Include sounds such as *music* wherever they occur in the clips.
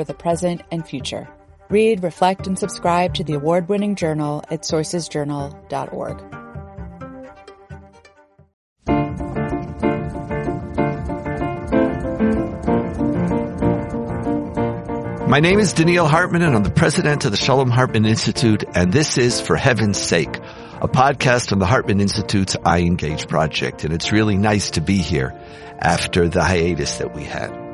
for the present and future. Read, reflect, and subscribe to the award-winning journal at sourcesjournal.org. My name is Donniel Hartman and I'm the president of the Shalom Hartman Institute and this is For Heaven's Sake, a podcast on the Hartman Institute's iEngage project. And it's really nice to be here after the hiatus that we had.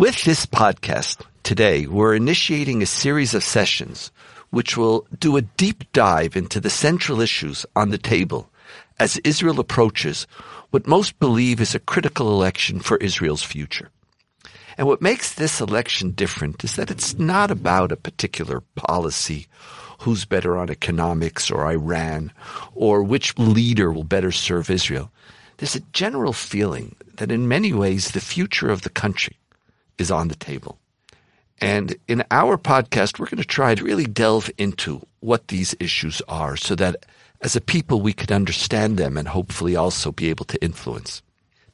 With this podcast today, we're initiating a series of sessions which will do a deep dive into the central issues on the table as Israel approaches what most believe is a critical election for Israel's future. And what makes this election different is that it's not about a particular policy, who's better on economics or Iran, or which leader will better serve Israel. There's a general feeling that in many ways the future of the country is on the table. And in our podcast, we're going to try to really delve into what these issues are so that as a people, we could understand them and hopefully also be able to influence.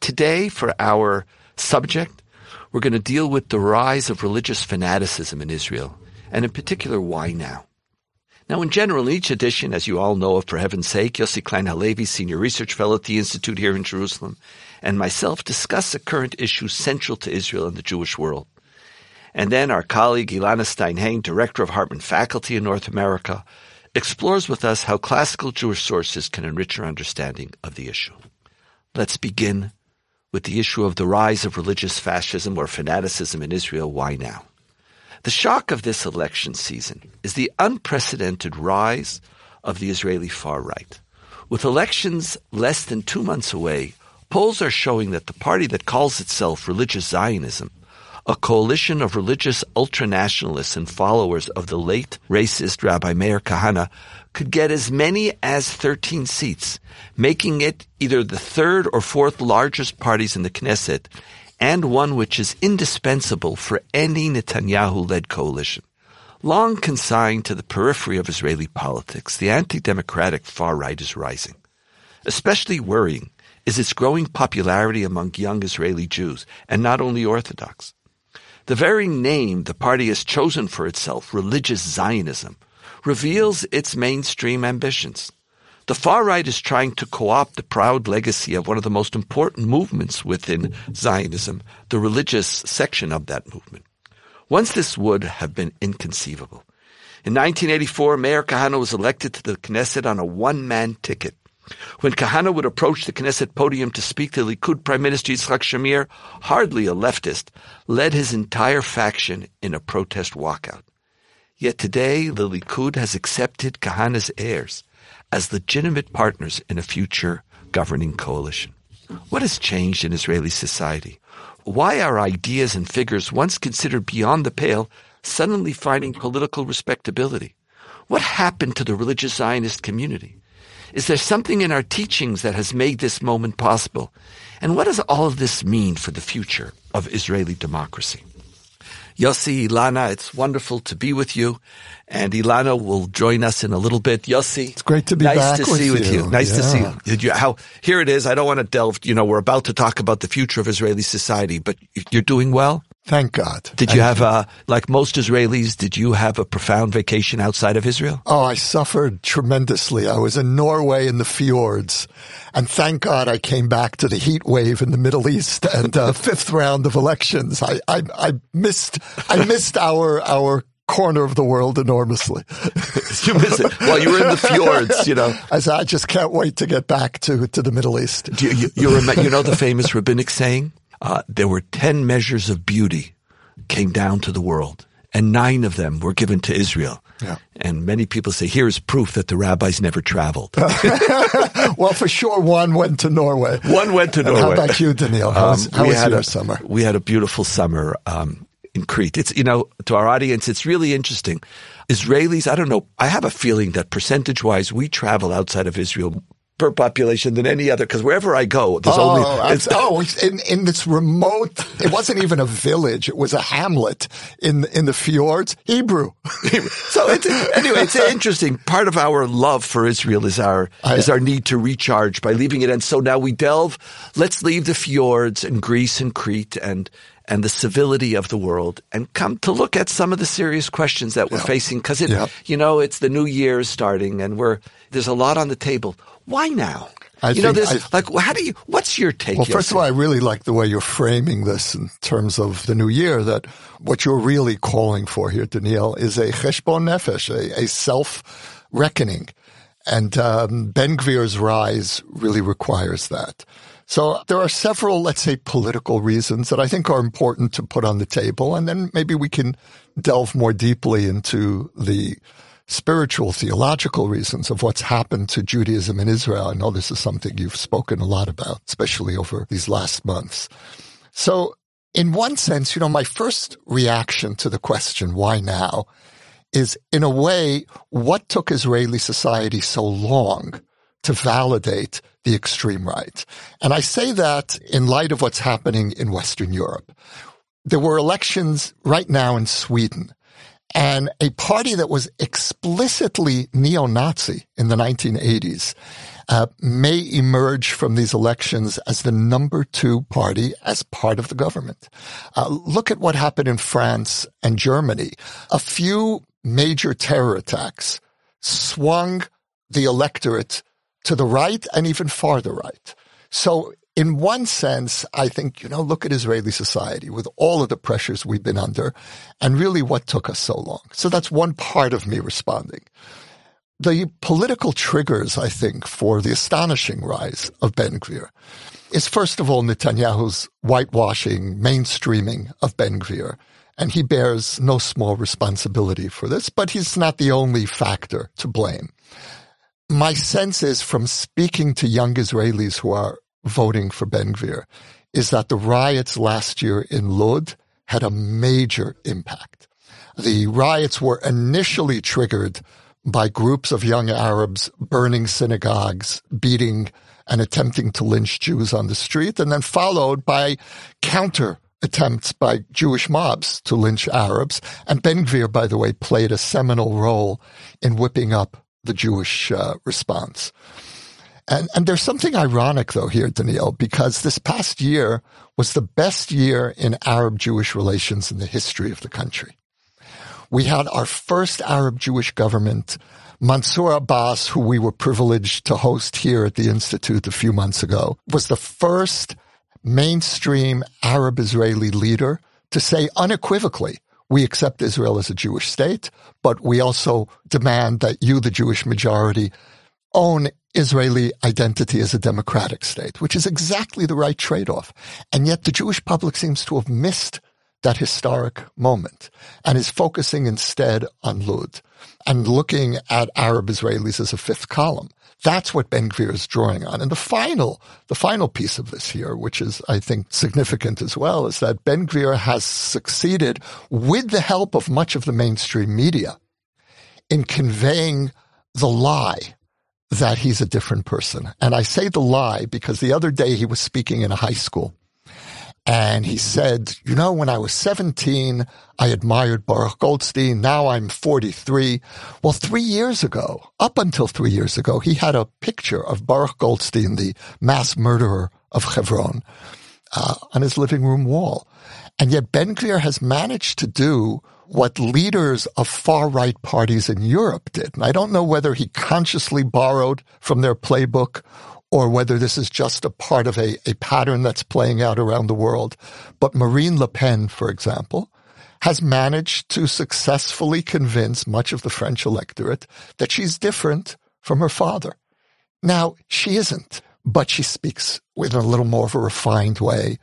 Today, for our subject, we're going to deal with the rise of religious fanaticism in Israel, and in particular, why now? Now, in general, each edition, as you all know of, for heaven's sake, Yossi Klein Halevi, Senior Research Fellow at the Institute here in Jerusalem, and myself discuss a current issue central to Israel and the Jewish world. And then our colleague Elana Stein-Hain, Director of Hartman Faculty in North America, explores with us how classical Jewish sources can enrich our understanding of the issue. Let's begin with the issue of the rise of religious fascism or fanaticism in Israel. Why now? The shock of this election season is the unprecedented rise of the Israeli far right. With elections less than two months away, polls are showing that the party that calls itself religious Zionism a coalition of religious ultranationalists and followers of the late racist Rabbi Meir Kahane could get as many as 13 seats, making it either the third or fourth largest parties in the Knesset and one which is indispensable for any Netanyahu-led coalition. Long consigned to the periphery of Israeli politics, the anti-democratic far right is rising. Especially worrying is its growing popularity among young Israeli Jews, and not only Orthodox. The very name the party has chosen for itself, religious Zionism, reveals its mainstream ambitions. The far right is trying to co-opt the proud legacy of one of the most important movements within Zionism, the religious section of that movement. Once this would have been inconceivable. In 1984, Meir Kahane was elected to the Knesset on a one-man ticket. When Kahane would approach the Knesset podium to speak, the Likud Prime Minister Yitzhak Shamir, hardly a leftist, led his entire faction in a protest walkout. Yet today, the Likud has accepted Kahane's heirs as legitimate partners in a future governing coalition. What has changed in Israeli society? Why are ideas and figures once considered beyond the pale suddenly finding political respectability? What happened to the religious Zionist community? Is there something in our teachings that has made this moment possible? And what does all of this mean for the future of Israeli democracy? Yossi, Elana, it's wonderful to be with you. And Elana will join us in a little bit. Yossi, it's great to be nice back to with see you. with you. Nice yeah. to see you. Did you. How here it is. I don't want to delve. You know, we're about to talk about the future of Israeli society, but you're doing well. Thank God. Did you have a, like most Israelis, did you have a profound vacation outside of Israel? Oh, I suffered tremendously. I was in Norway in the fjords. And thank God I came back to the heat wave in the Middle East *laughs* and uh, fifth round of elections. I, I, I missed, I missed our, our corner of the world enormously. *laughs* you miss it. Well, you were in the fjords, you know. *laughs* I said, I just can't wait to get back to, to the Middle East. Do you, you, you, remember, you know the famous rabbinic saying? Uh, there were 10 measures of beauty came down to the world and nine of them were given to Israel. Yeah. And many people say, here's proof that the rabbis never traveled. *laughs* well, for sure, one went to Norway. One went to And Norway. how about you, Donniel? How was, Um, how was your a, summer? We had a beautiful summer um, in Crete. It's you know to our audience, it's really interesting. Israelis, I don't know. I have a feeling that percentage wise, we travel outside of Israel per population than any other because wherever I go, there's oh, only it's, *laughs* oh, in, in this remote, it wasn't even a village. It was a hamlet in, in the fjords. Hebrew. so it's, anyway, it's interesting. Part of our love for Israel is our oh, I- is our need to recharge by leaving it. And so now we delve. Let's leave the fjords and Greece and Crete and and the civility of the world and come to look at some of the serious questions that we're facing because it Yeah. you know it's the new year is starting and we're there's a lot on the table. Why now? I you know, I- like how do you? What's your take? Well, first of all, I really like the way you're framing this in terms of the new year, that what you're really calling for here, Donniel, is a cheshbon nefesh, a, a self reckoning. And um, Ben Gvir's rise really requires that. So there are several, let's say, political reasons that I think are important to put on the table. And then maybe we can delve more deeply into the spiritual, theological reasons of what's happened to Judaism in Israel. I know this is something you've spoken a lot about, especially over these last months. So in one sense, you know, my first reaction to the question, why now, is in a way, what took Israeli society so long to validate the extreme right? And I say that in light of what's happening in Western Europe. There were elections right now in Sweden and a party that was explicitly neo-Nazi in the 1980s uh, may emerge from these elections as the number two party as part of the government. Uh, look at what happened in France and Germany. A few major terror attacks swung the electorate to the right and even farther right. So in one sense, I think, you know, look at Israeli society with all of the pressures we've been under and really what took us so long. So that's one part of me responding. The political triggers, I think, for the astonishing rise of Ben Gvir is first of all Netanyahu's whitewashing, mainstreaming of Ben Gvir. And he bears no small responsibility for this, but he's not the only factor to blame. My sense is from speaking to young Israelis who are voting for Ben Gvir is that the riots last year in Lod had a major impact. The riots were initially triggered by groups of young Arabs burning synagogues, beating and attempting to lynch Jews on the street, and then followed by counter attempts by Jewish mobs to lynch Arabs. And Ben Gvir, by the way, played a seminal role in whipping up the Jewish uh, response. And, and there's something ironic though here, Donniel, because this past year was the best year in Arab Jewish relations in the history of the country. We had our first Arab Jewish government. Mansour Abbas, who we were privileged to host here at the Institute a few months ago, was the first mainstream Arab Israeli leader to say unequivocally, we accept Israel as a Jewish state, but we also demand that you, the Jewish majority, own Israeli identity as a democratic state, which is exactly the right trade-off. And yet the Jewish public seems to have missed that historic moment and is focusing instead on Lod and looking at Arab Israelis as a fifth column. That's what Ben Gvir is drawing on. And the final, the final piece of this here, which is, I think, significant as well, is that Ben Gvir has succeeded with the help of much of the mainstream media in conveying the lie that he's a different person. And I say the lie because the other day he was speaking in a high school and he said, you know, when I was 17, I admired Baruch Goldstein. Now I'm 43. Well, three years ago, up until three years ago, he had a picture of Baruch Goldstein, the mass murderer of Hebron, uh, on his living room wall. And yet Ben Gvir has managed to do what leaders of far right parties in Europe did. And I don't know whether he consciously borrowed from their playbook or whether this is just a part of a, a pattern that's playing out around the world. But Marine Le Pen, for example, has managed to successfully convince much of the French electorate that she's different from her father. Now, she isn't, but she speaks with a little more of a refined way.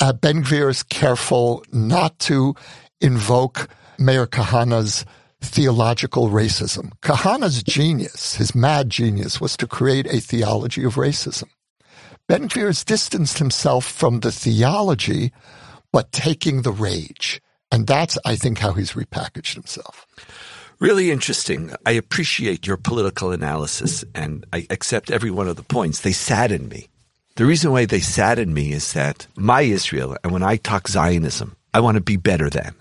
Uh, ben Gvir is careful not to invoke Meir Kahana's theological racism. Kahana's genius, his mad genius, was to create a theology of racism. Ben has distanced himself from the theology, but taking the rage. And that's, I think, how he's repackaged himself. Really interesting. I appreciate your political analysis and I accept every one of the points. They sadden me. The reason why they sadden me is that my Israel, and when I talk Zionism, I want to be better than.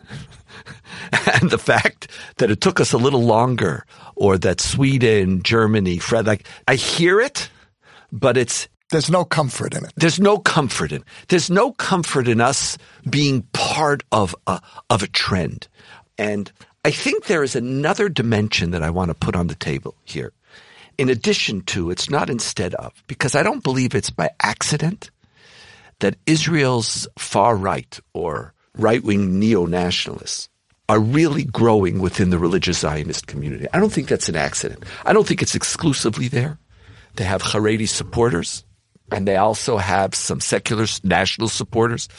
*laughs* and the fact that it took us a little longer, or that Sweden, Germany, Fred, like I hear it, but it's there's no comfort in it. There's no comfort in. There's no comfort in us being part of a of a trend, and I think there is another dimension that I want to put on the table here. In addition to, it's not instead of, because I don't believe it's by accident that Israel's far right or right wing neo nationalists are really growing within the religious Zionist community. I don't think that's an accident. I don't think it's exclusively there. They have Haredi supporters and they also have some secular national supporters,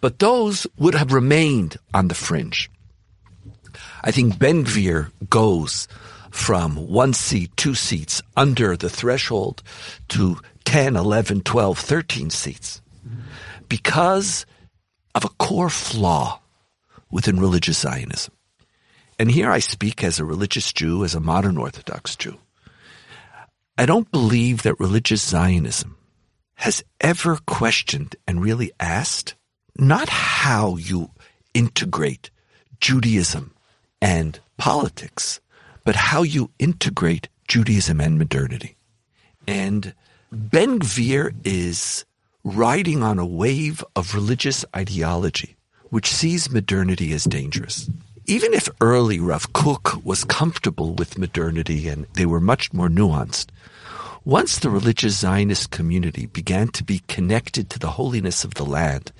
but those would have remained on the fringe. I think Ben Gvir goes from one seat, two seats under the threshold to 10, 11, 12, 13 seats because of a core flaw within religious Zionism. And here I speak as a religious Jew, as a modern Orthodox Jew. I don't believe that religious Zionism has ever questioned and really asked not how you integrate Judaism and politics, but how you integrate Judaism and modernity. And Ben Gvir is riding on a wave of religious ideology which sees modernity as dangerous. Even if early Rav Kook was comfortable with modernity and they were much more nuanced, once the religious Zionist community began to be connected to the holiness of the land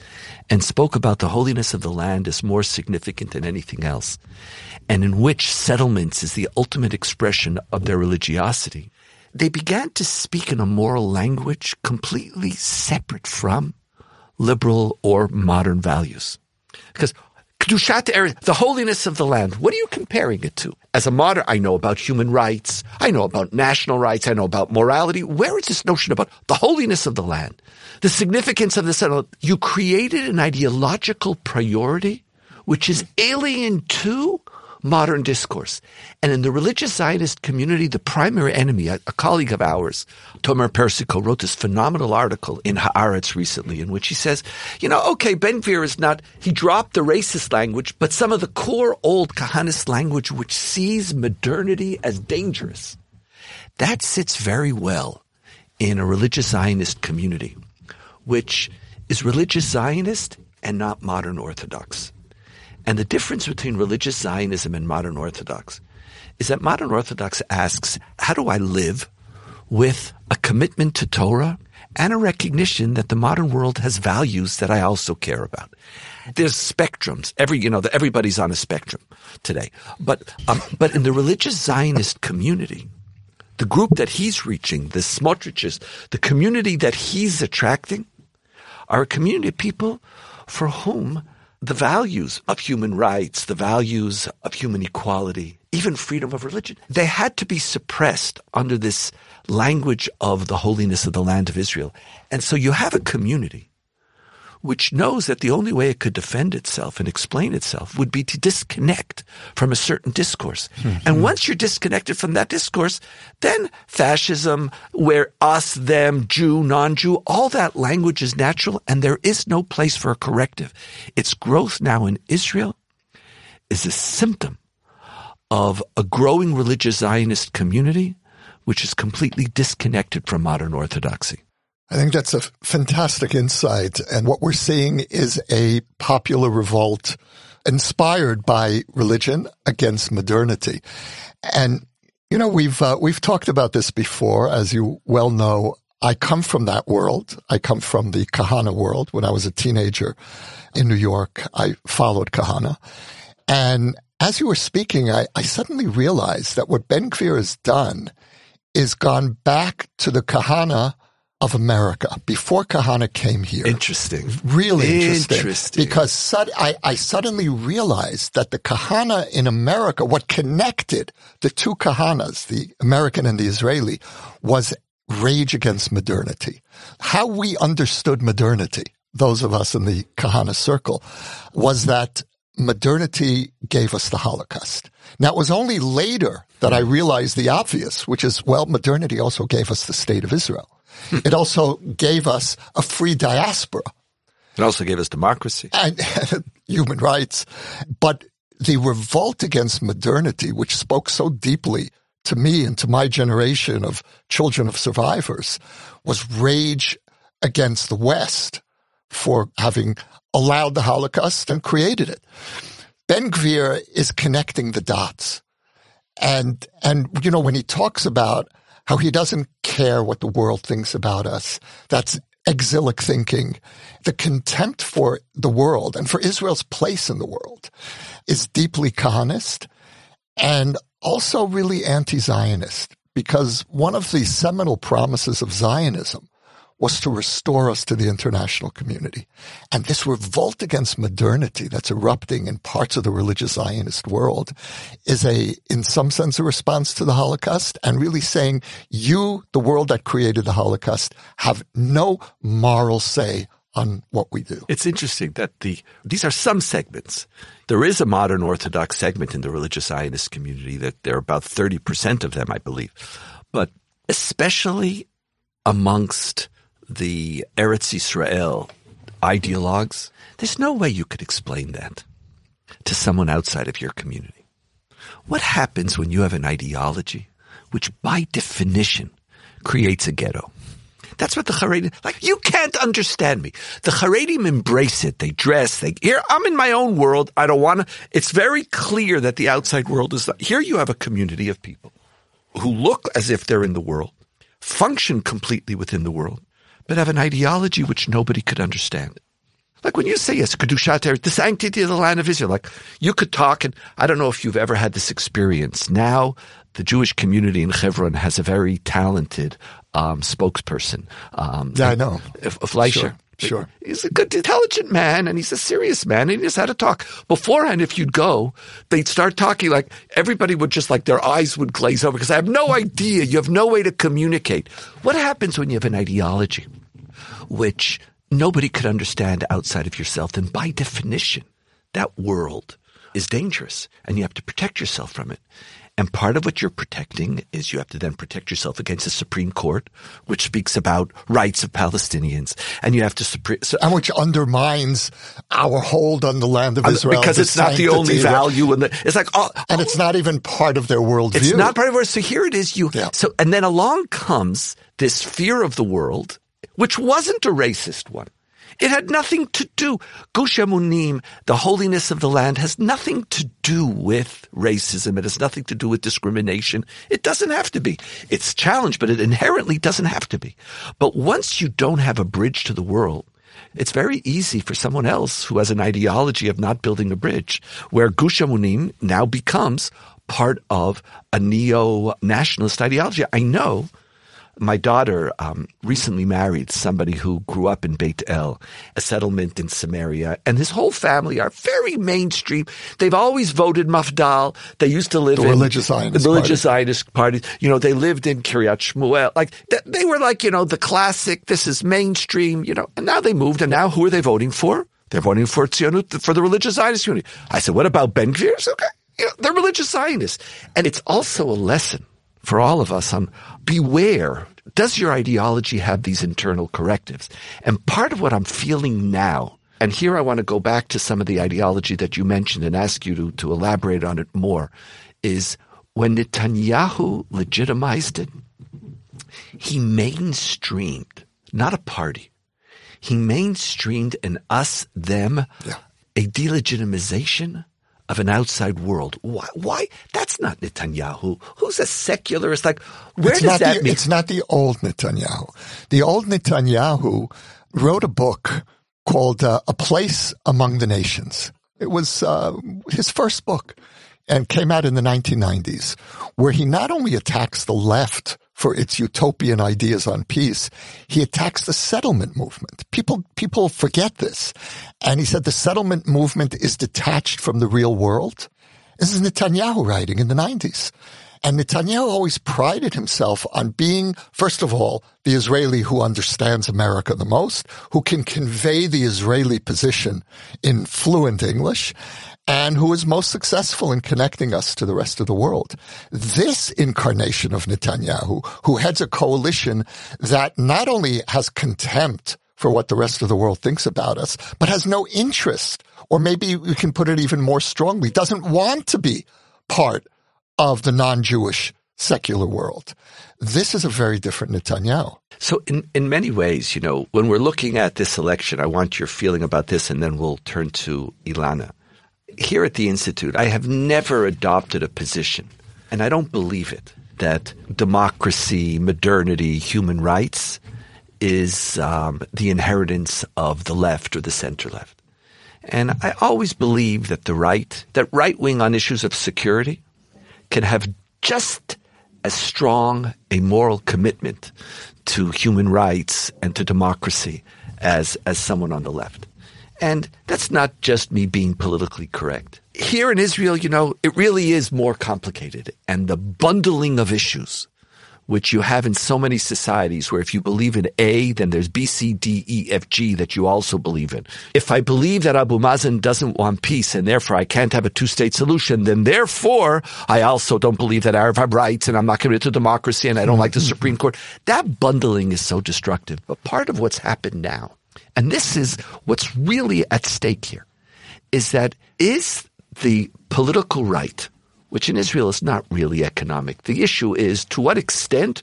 and spoke about the holiness of the land as more significant than anything else, and in which settlements is the ultimate expression of their religiosity, they began to speak in a moral language completely separate from liberal or modern values. Because Kedushat Eretz, the holiness of the land. What are you comparing it to? As a modern, I know about human rights. I know about national rights. I know about morality. Where is this notion about the holiness of the land? The significance of this? You created an ideological priority which is alien to modern discourse. And in the religious Zionist community, the primary enemy, a, a colleague of ours, Tomer Persico, wrote this phenomenal article in Haaretz recently in which he says, you know, okay, Ben Gvir is not, he dropped the racist language, but some of the core old Kahanist language which sees modernity as dangerous, that sits very well in a religious Zionist community, which is religious Zionist and not modern Orthodox. And the difference between religious Zionism and modern Orthodox is that modern Orthodox asks, how do I live with a commitment to Torah and a recognition that the modern world has values that I also care about? There's spectrums. Every, you know, everybody's on a spectrum today. But, um, but in the religious Zionist community, the group that he's reaching, the Smotriches, the community that he's attracting, are a community of people for whom the values of human rights, the values of human equality, even freedom of religion, they had to be suppressed under this language of the holiness of the land of Israel. And so you have a community which knows that the only way it could defend itself and explain itself would be to disconnect from a certain discourse. Mm-hmm. And once you're disconnected from that discourse, then fascism, where us, them, Jew, non-Jew, all that language is natural and there is no place for a corrective. Its growth now in Israel is a symptom of a growing religious Zionist community which is completely disconnected from modern orthodoxy. I think that's a fantastic insight. And what we're seeing is a popular revolt inspired by religion against modernity. And, you know, we've, uh, we've talked about this before. As you well know, I come from that world. I come from the Kahana world. When I was a teenager in New York, I followed Kahana. And as you were speaking, I, I suddenly realized that what Ben Gvir has done is gone back to the Kahana of America before Kahana came here. Interesting. Really interesting. Interesting. Because sud- I, I suddenly realized that the Kahana in America, what connected the two Kahanas, the American and the Israeli, was rage against modernity. How we understood modernity, those of us in the Kahana circle, was that modernity gave us the Holocaust. Now, it was only later that I realized the obvious, which is, well, modernity also gave us the state of Israel. *laughs* it also gave us a free diaspora. It also gave us democracy. And *laughs* human rights. But the revolt against modernity, which spoke so deeply to me and to my generation of children of survivors, was rage against the West for having allowed the Holocaust and created it. Ben Gvir is connecting the dots. And, and, you know, when he talks about how he doesn't care what the world thinks about us, that's exilic thinking. The contempt for the world and for Israel's place in the world is deeply Kahanist and also really anti-Zionist because one of the seminal promises of Zionism was to restore us to the international community. And this revolt against modernity that's erupting in parts of the religious Zionist world is a, in some sense, a response to the Holocaust and really saying, you, the world that created the Holocaust, have no moral say on what we do. It's interesting that the these are some segments. There is a modern Orthodox segment in the religious Zionist community that there are about 30% of them, I believe. But especially amongst the Eretz Israel ideologues, there's no way you could explain that to someone outside of your community. What happens when you have an ideology which by definition creates a ghetto? That's what the Haredim, like, you can't understand me. The Haredim embrace it. They dress. They, here, I'm in my own world. I don't want to, it's very clear that the outside world is, here you have a community of people who look as if they're in the world, function completely within the world, but have an ideology which nobody could understand. Like when you say yes, Kedushat eretz, the sanctity of the land of Israel, like you could talk, and I don't know if you've ever had this experience. Now, the Jewish community in Hebron has a very talented um, spokesperson. Um, yeah, I know. Fleisher. Sure. Sure. He's a good, intelligent man, and he's a serious man, and he knows how to talk. Beforehand, if you'd go, they'd start talking like everybody would just like their eyes would glaze over because I have no idea. You have no way to communicate. What happens when you have an ideology which nobody could understand outside of yourself? Then, by definition, that world is dangerous, and you have to protect yourself from it. And part of what you're protecting is you have to then protect yourself against the Supreme Court, which speaks about rights of Palestinians, and you have to so, and which undermines our hold on the land of Israel because it's not the only value. In And it's like, oh, oh, and it's not even part of their worldview. It's not part of our. So here it is. You yeah. so, and then along comes this fear of the world, which wasn't a racist one. It had nothing to do. Gush Emunim, the holiness of the land, has nothing to do with racism. It has nothing to do with discrimination. It doesn't have to be. It's challenged, but it inherently doesn't have to be. But once you don't have a bridge to the world, it's very easy for someone else who has an ideology of not building a bridge, where Gush Emunim now becomes part of a neo-nationalist ideology. I know my daughter um, recently married somebody who grew up in Beit El, a settlement in Samaria, and his whole family are very mainstream. They've always voted Mafdal. They used to live the in religious Zionist the religious party. Zionist party. You know, they lived in Kiryat Shmuel. Like they were like you know the classic. This is mainstream. You know, and now they moved, and now who are they voting for? They're voting for Tzionut, for the religious Zionist unity. I said, what about Ben Gvir? Okay, you know, they're religious Zionists, and it's also a lesson for all of us on beware. Does your ideology have these internal correctives? And part of what I'm feeling now, and here I want to go back to some of the ideology that you mentioned and ask you to, to elaborate on it more, is when Netanyahu legitimized it, he mainstreamed, not a party. He mainstreamed an us, them, yeah. a delegitimization of an outside world. Why? Why? That's not Netanyahu. Who's a secularist? Like, where it's does that the, mean? It's not the old Netanyahu. The old Netanyahu wrote a book called uh, A Place Among the Nations. It was uh, his first book and came out in the 1990s, where he not only attacks the left for its utopian ideas on peace, he attacks the settlement movement. People, people forget this. And he said the settlement movement is detached from the real world. This is Netanyahu writing in the 90s. And Netanyahu always prided himself on being, first of all, the Israeli who understands America the most, who can convey the Israeli position in fluent English, and who is most successful in connecting us to the rest of the world. This incarnation of Netanyahu, who heads a coalition that not only has contempt for what the rest of the world thinks about us, but has no interest, or maybe we can put it even more strongly, doesn't want to be part of the non-Jewish secular world. This is a very different Netanyahu. So, in, in many ways, you know, when we're looking at this election, I want your feeling about this, and then we'll turn to Elana. Here at the Institute, I have never adopted a position, and I don't believe it, that democracy, modernity, human rights is um, the inheritance of the left or the center left. And I always believe that the right, that right wing on issues of security, can have just as strong a moral commitment to human rights and to democracy as, as someone on the left. And that's not just me being politically correct. Here in Israel, you know, it really is more complicated. And the bundling of issues which you have in so many societies where if you believe in A, then there's B, C, D, E, F, G that you also believe in. If I believe that Abu Mazen doesn't want peace and therefore I can't have a two-state solution, then therefore I also don't believe that Arab have rights and I'm not committed to democracy and I don't like the Supreme Court. That bundling is so destructive. But part of what's happened now, and this is what's really at stake here, is that is the political right which in Israel is not really economic. The issue is to what extent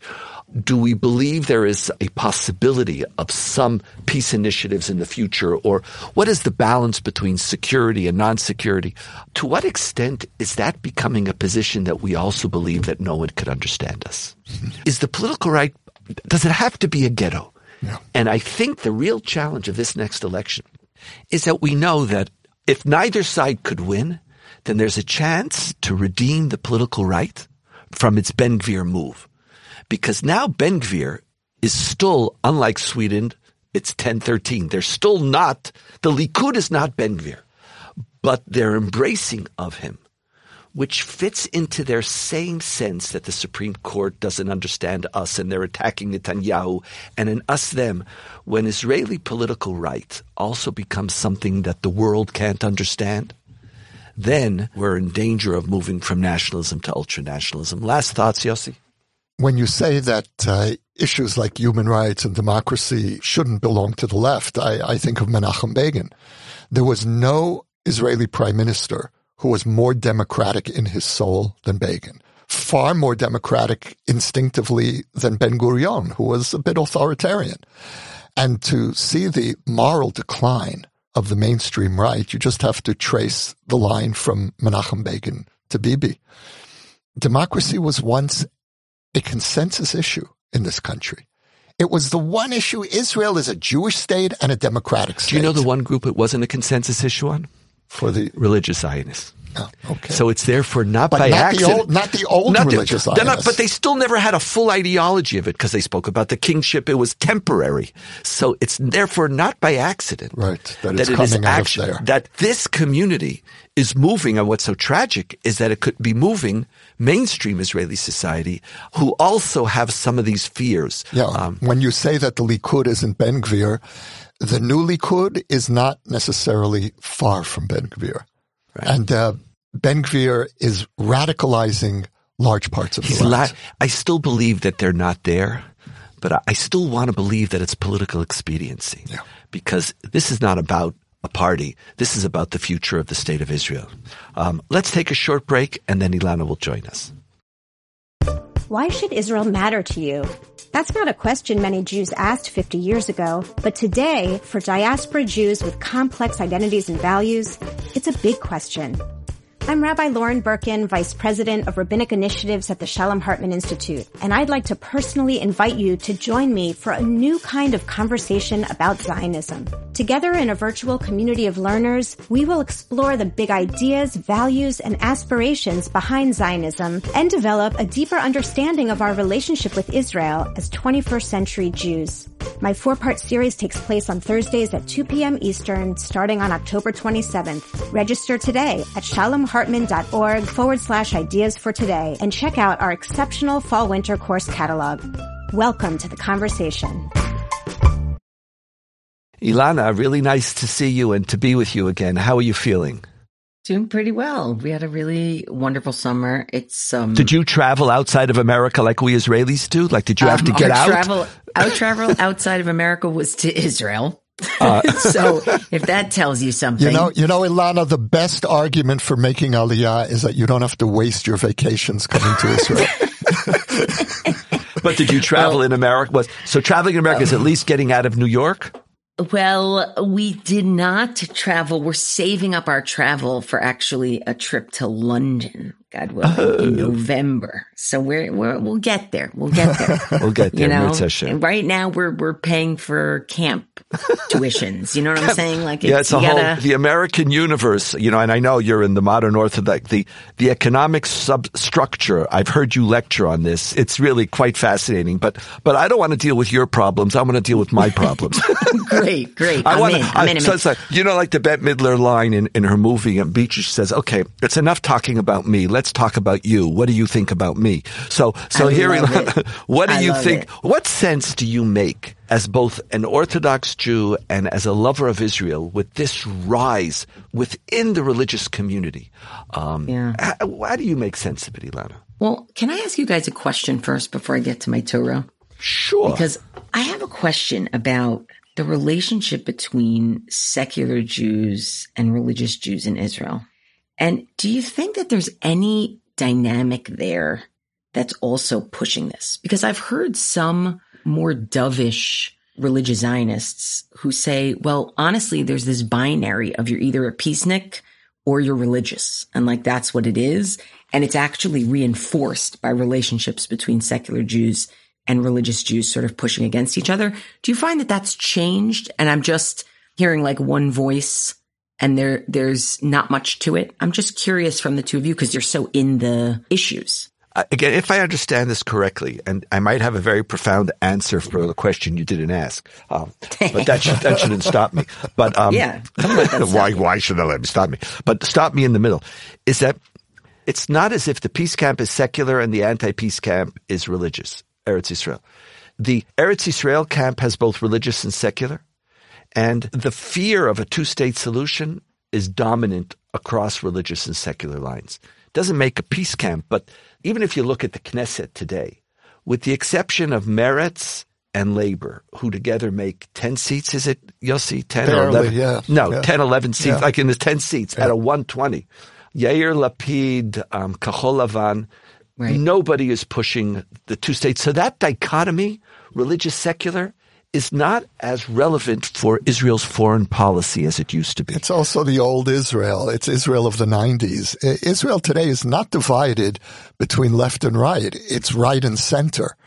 do we believe there is a possibility of some peace initiatives in the future, or what is the balance between security and non-security? To what extent is that becoming a position that we also believe that no one could understand us? Mm-hmm. is the political right, does it have to be a ghetto? And I think the real challenge of this next election is that we know that if neither side could win, then there's a chance to redeem the political right from its Ben Gvir move. Because now Ben Gvir is still, unlike Sweden, it's 1013. They're still not, the Likud is not Ben Gvir, but they're embracing of him, which fits into their same sense that the Supreme Court doesn't understand us and they're attacking Netanyahu and in us them, when Israeli political right also becomes something that the world can't understand, then we're in danger of moving from nationalism to ultranationalism. Last thoughts, Yossi? When you say that uh, issues like human rights and democracy shouldn't belong to the left, I, I think of Menachem Begin. There was no Israeli prime minister who was more democratic in his soul than Begin. Far more democratic instinctively than Ben Gurion, who was a bit authoritarian. And to see the moral decline of the mainstream right. You just have to trace the line from Menachem Begin to Bibi. Democracy was once a consensus issue in this country. It was the one issue. Israel is a Jewish state and a democratic state. Do you know the one group it wasn't a consensus issue on? For the religious Zionists. Oh, okay. So it's therefore not but by not accident. The old, not the old not religious the, Zionists. not, but they still never had a full ideology of it because they spoke about the kingship. It was temporary. So it's therefore not by accident. Right. That, that it coming is out action. That this community is moving. And what's so tragic is that it could be moving mainstream Israeli society who also have some of these fears. Yeah. Um, when you say that the Likud isn't Ben Gvir, the new Likud is not necessarily far from Ben Gvir. Right. And uh, Ben Gvir is radicalizing large parts of He's the la- I still believe that they're not there, but I, I still want to believe that it's political expediency. Yeah. Because this is not about a party. This is about the future of the state of Israel. Um, let's take a short break and then Elana will join us. Why should Israel matter to you? That's not a question many Jews asked 50 years ago, but today, for diaspora Jews with complex identities and values, it's a big question. I'm Rabbi Lauren Berkun, Vice President of Rabbinic Initiatives at the Shalom Hartman Institute, and I'd like to personally invite you to join me for a new kind of conversation about Zionism. Together in a virtual community of learners, we will explore the big ideas, values, and aspirations behind Zionism and develop a deeper understanding of our relationship with Israel as 21st century Jews. My four-part series takes place on Thursdays at 2 p.m. Eastern, starting on October 27th. Register today at shalomhartman.org forward slash ideas for today and check out our exceptional fall winter course catalog. Welcome to the conversation. Elana, really nice to see you and to be with you again. How are you feeling? Doing pretty well. We had a really wonderful summer. It's um Did you travel outside of America like we Israelis do? Like did you have to um, get our out? Travel, our travel *laughs* outside of America was to Israel. Uh, *laughs* so *laughs* if that tells you something. You know, you know, Elana, the best argument for making Aliyah is that you don't have to waste your vacations coming to Israel. *laughs* but did you travel well, in America? Was so traveling in America is at least getting out of New York? Well, we did not travel. We're saving up our travel for actually a trip to London, God willing, oh. in November. So we're, we're we'll get there. We'll get there. *laughs* we'll get there. You know, right now we're we're paying for camp *laughs* tuitions. You know what I'm saying? Like, it's, yeah, it's a gotta, whole the American universe. You know, and I know you're in the modern Orthodox. The the economic substructure. I've heard you lecture on this. It's really quite fascinating. But but I don't want to deal with your problems. I want to deal with my problems. *laughs* great, great. I want. I'm in. So it's like you know, like the Bette Midler line in in her movie um, and Beach. She says, "Okay, it's enough talking about me. Let's talk about you. What do you think about me?" So so I here, *laughs* what do I you think? It. What sense do you make? as both an Orthodox Jew and as a lover of Israel with this rise within the religious community. Um, yeah. how, how, do you make sense of it, Elana? Well, can I ask you guys a question first before I get to my Torah? Sure. Because I have a question about the relationship between secular Jews and religious Jews in Israel. And do you think that there's any dynamic there that's also pushing this? Because I've heard some more dovish religious Zionists who say, well, honestly, there's this binary of you're either a peacenik or you're religious. And like that's what it is. And it's actually reinforced by relationships between secular Jews and religious Jews sort of pushing against each other. Do you find that that's changed? And I'm just hearing like one voice and there, there's not much to it. I'm just curious from the two of you because you're so in the issues again, if I understand this correctly, and I might have a very profound answer for the question you didn't ask, um, but that, should, that shouldn't stop me. But um, yeah, *laughs* why why should that let me stop me? But stop me in the middle. Is that it's not as if the peace camp is secular and the anti-peace camp is religious. Eretz Israel. The Eretz Israel camp has both religious and secular, and the fear of a two-state solution is dominant across religious and secular lines. Doesn't make a peace camp, but even if you look at the Knesset today, with the exception of Meretz and Labor, who together make 10 seats, is it, Yossi? 10 Barely, or 11? Yeah. No, yeah. 10, 11 seats, yeah. like in the 10 seats yeah. at a 120. Yair Lapid, um, Kahol Lavan, right. nobody is pushing the two states. So that dichotomy, religious, secular, is not as relevant for Israel's foreign policy as it used to be. It's also the old Israel. It's Israel of the 90s. Israel today is not divided between left and right. It's right and center.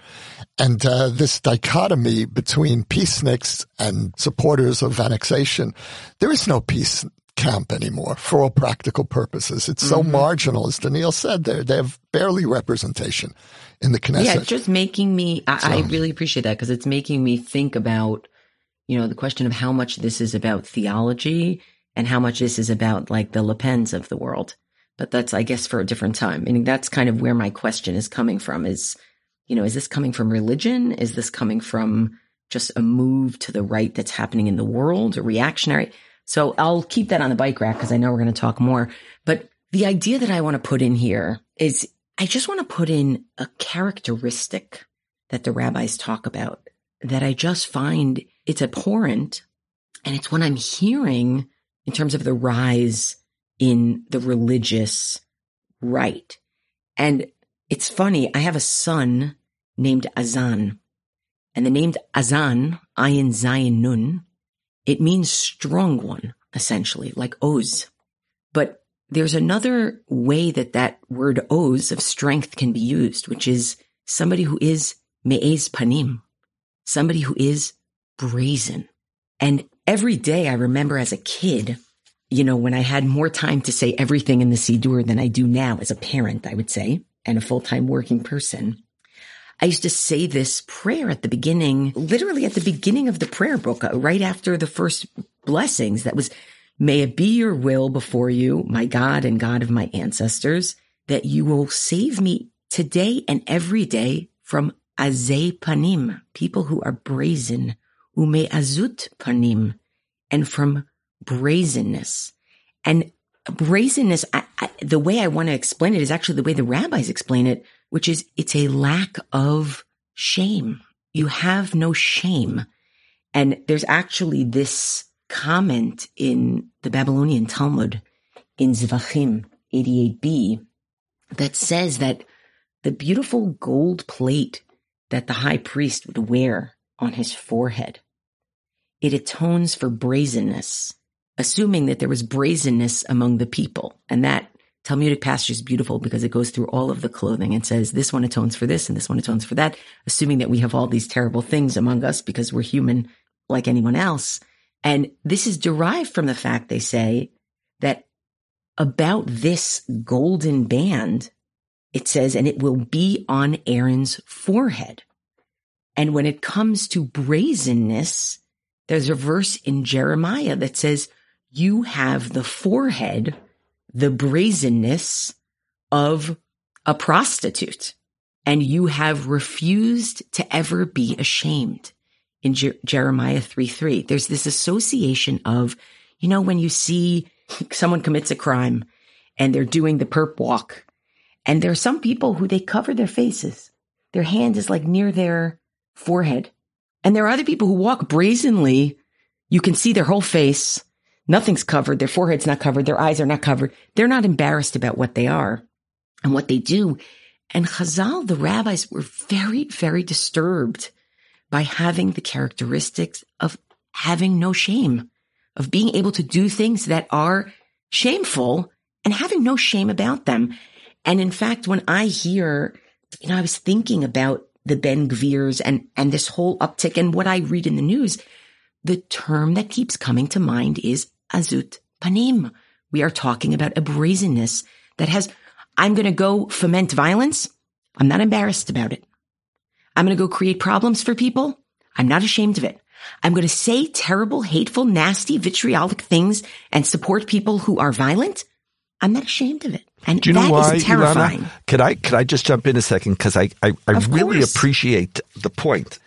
And uh, this dichotomy between peaceniks and supporters of annexation, there is no peace camp anymore for all practical purposes. It's so mm-hmm. marginal, as Donniel said. They have barely representation in the Knesset. Yeah, it's just making me. I, so. I really appreciate that because it's making me think about, you know, the question of how much this is about theology and how much this is about like the Le Pens of the world. But that's, I guess, for a different time. Meaning that's kind of where my question is coming from. Is you know, is this coming from religion? Is this coming from just a move to the right that's happening in the world, a reactionary? So I'll keep that on the bike rack because I know we're going to talk more. But the idea that I want to put in here is I just want to put in a characteristic that the rabbis talk about that I just find it's abhorrent. And it's what I'm hearing in terms of the rise in the religious right. And it's funny. I have a son named Azan and the name Azan, Ayin Zayin Nun, it means strong one, essentially, like Oz. But there's another way that that word oz of strength can be used, which is somebody who is me'ez panim, somebody who is brazen. And every day I remember as a kid, you know, when I had more time to say everything in the Siddur than I do now as a parent, I would say, and a full-time working person. I used to say this prayer at the beginning, literally at the beginning of the prayer book, uh, right after the first blessings. That was, may it be your will before you, my God and God of my ancestors, that you will save me today and every day from azay panim, people who are brazen, ume azut panim, and from brazenness. And brazenness, I, I, the way I want to explain it is actually the way the rabbis explain it, which is it's a lack of shame. You have no shame. And there's actually this comment in the Babylonian Talmud in Zvachim 88b that says that the beautiful gold plate that the high priest would wear on his forehead, it atones for brazenness, assuming that there was brazenness among the people. And that Talmudic passage is beautiful because it goes through all of the clothing and says this one atones for this and this one atones for that, assuming that we have all these terrible things among us because we're human like anyone else. And this is derived from the fact they say that about this golden band, it says, and it will be on Aaron's forehead. And when it comes to brazenness, there's a verse in Jeremiah that says, you have the forehead, the brazenness of a prostitute, and you have refused to ever be ashamed in Je- Jeremiah 3 3. There's this association of, you know, when you see someone commits a crime and they're doing the perp walk, and there are some people who they cover their faces. Their hand is like near their forehead. And there are other people who walk brazenly. You can see their whole face. Nothing's covered. Their forehead's not covered. Their eyes are not covered. They're not embarrassed about what they are and what they do. And Chazal, the rabbis were very, very disturbed by having the characteristics of having no shame, of being able to do things that are shameful and having no shame about them. And in fact, when I hear, you know, I was thinking about the Ben Gvirs and, and this whole uptick and what I read in the news, the term that keeps coming to mind is azut panim. We are talking about a brazenness that has, I'm going to go foment violence. I'm not embarrassed about it. I'm going to go create problems for people. I'm not ashamed of it. I'm going to say terrible, hateful, nasty, vitriolic things and support people who are violent. I'm not ashamed of it. And Do you know why, terrifying. Elana? Could I, could I just jump in a second? Because I, I, I really course. appreciate the point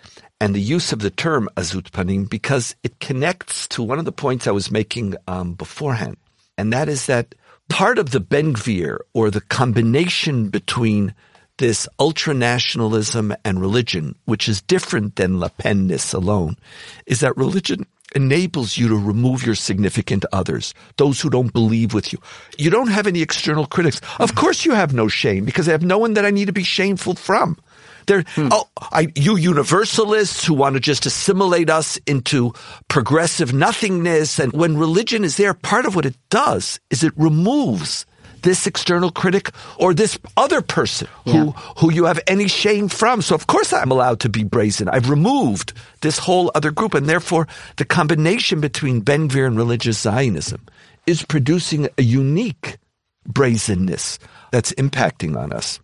and the use of the term azut panim because it connects to one of the points I was making um, beforehand. And that is that part of the Ben Gvir or the combination between this ultra nationalism and religion, which is different than Le Penness alone, is that religion enables you to remove your significant others, those who don't believe with you. You don't have any external critics. Of course, you have no shame because I have no one that I need to be shameful from. There, hmm. oh, I, you universalists who want to just assimilate us into progressive nothingness. And when religion is there, part of what it does is it removes this external critic or this other person who, yeah. who you have any shame from. So of course I'm allowed to be brazen. I've removed this whole other group. And therefore the combination between Ben Gvir and religious Zionism is producing a unique brazenness that's impacting on us.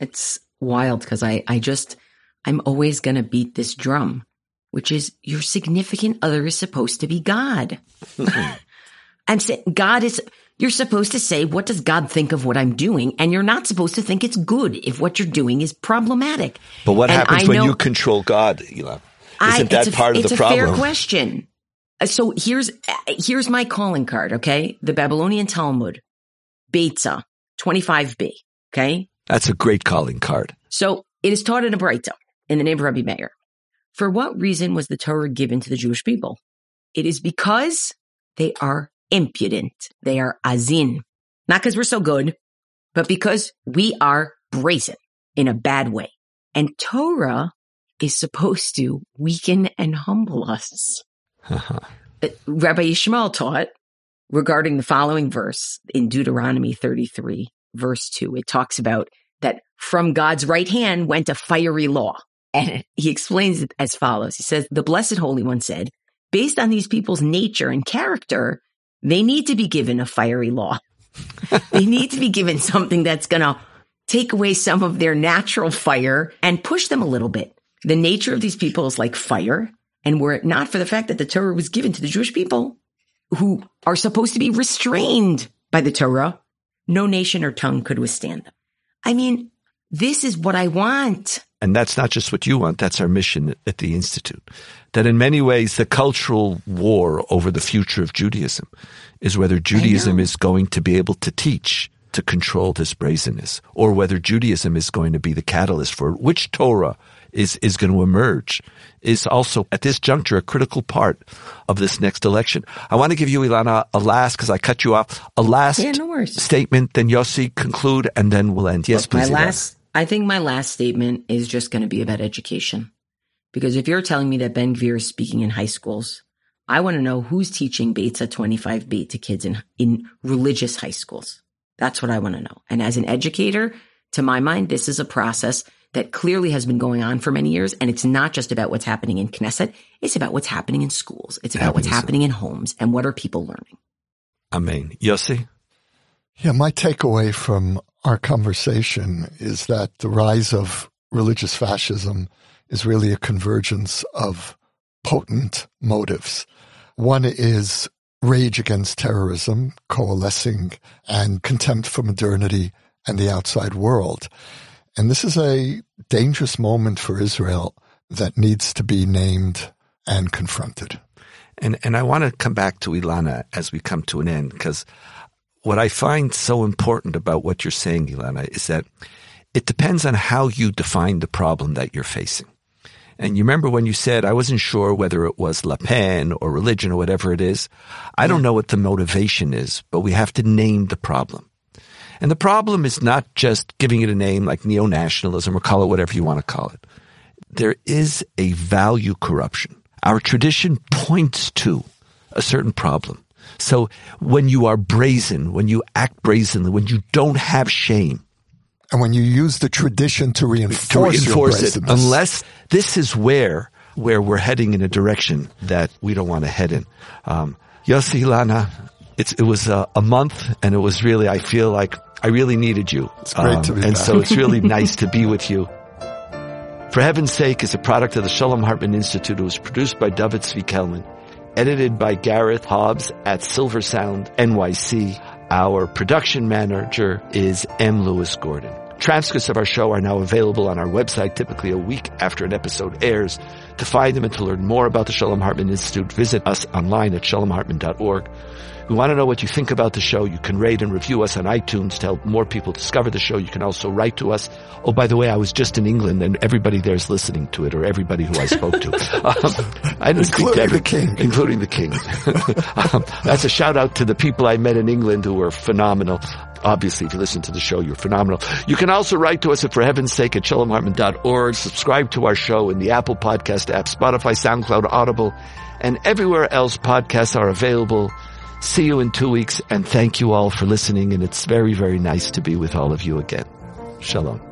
It's wild because I, I just, I'm always going to beat this drum, which is your significant other is supposed to be God. *laughs* *laughs* I'm saying God is, you're supposed to say, what does God think of what I'm doing? And you're not supposed to think it's good if what you're doing is problematic. But what and happens I when know, you control God, Elon? Isn't I, that a, part of the problem? It's a fair question. Uh, so here's, here's my calling card. Okay. The Babylonian Talmud, Beitza, 25b. Okay. That's a great calling card. So it is taught in a Breita in the name of Rabbi Meir. For what reason was the Torah given to the Jewish people? It is because they are impudent. They are azin. Not because we're so good, but because we are brazen in a bad way. And Torah is supposed to weaken and humble us. *laughs* Uh, Rabbi Yishmael taught regarding the following verse in Deuteronomy 33, verse 2. It talks about that from God's right hand went a fiery law. And he explains it as follows. He says, the blessed Holy One said, based on these people's nature and character, they need to be given a fiery law. *laughs* they need to be given something that's going to take away some of their natural fire and push them a little bit. The nature of these people is like fire. And were it not for the fact that the Torah was given to the Jewish people who are supposed to be restrained by the Torah, no nation or tongue could withstand them. I mean, this is what I want. And that's not just what you want, that's our mission at the Institute. That in many ways, the cultural war over the future of Judaism is whether Judaism is going to be able to teach to control this brazenness, or whether Judaism is going to be the catalyst for which Torah is, is going to emerge is also at this juncture a critical part of this next election. I want to give you, Elana, a last, because I cut you off, a last yeah, no statement, then Yossi conclude, and then we'll end. Yes, please. My last, I think my last statement is just going to be about education. Because if you're telling me that Ben Gvir is speaking in high schools, I want to know who's teaching Beitza 25 Beit to kids in, in religious high schools. That's what I want to know. And as an educator, to my mind, this is a process that clearly has been going on for many years. And it's not just about what's happening in Knesset. It's about what's happening in schools. It's about what's happening in homes and what are people learning. Amen. Yossi? Yeah, my takeaway from our conversation is that the rise of religious fascism is really a convergence of potent motives. One is rage against terrorism, coalescing, and contempt for modernity and the outside world. And this is a dangerous moment for Israel that needs to be named and confronted. And and I want to come back to Elana as we come to an end because what I find so important about what you're saying, Elana, is that it depends on how you define the problem that you're facing. And you remember when you said, I wasn't sure whether it was Le Pen or religion or whatever it is. I don't know what the motivation is, but we have to name the problem. And the problem is not just giving it a name like neo-nationalism or call it whatever you want to call it. There is a value corruption. Our tradition points to a certain problem. So when you are brazen, when you act brazenly, when you don't have shame, and when you use the tradition to reinforce, to reinforce it, unless this is where where we're heading in a direction that we don't want to head in. Um, Yossi Lana, it was a, a, month, and it was really I feel like I really needed you. It's great um, to be And back. so it's really *laughs* nice to be with you. For Heaven's Sake is a product of the Shalom Hartman Institute. It was produced by David Zvi Kelman, edited by Gareth Hobbs at Silver Sound NYC. Our production manager is M. Lewis Gordon. Transcripts of our show are now available on our website, typically a week after an episode airs. To find them and to learn more about the Shalom Hartman Institute, visit us online at shalomhartman.org. We want to know what you think about the show. You can rate and review us on iTunes to help more people discover the show. You can also write to us. Oh, by the way, I was just in England and everybody there is listening to it or everybody who I spoke to. *laughs* Um, I didn't speak to every, the king. Including the king. *laughs* um, that's a shout out to the people I met in England who were phenomenal. Obviously, if you listen to the show, you're phenomenal. You can also write to us at For Heaven's Sake at shalomhartman.org. Subscribe to our show in the Apple Podcast app, Spotify, SoundCloud, Audible, and everywhere else podcasts are available. See you in two weeks and thank you all for listening. And it's very, very nice to be with all of you again. Shalom.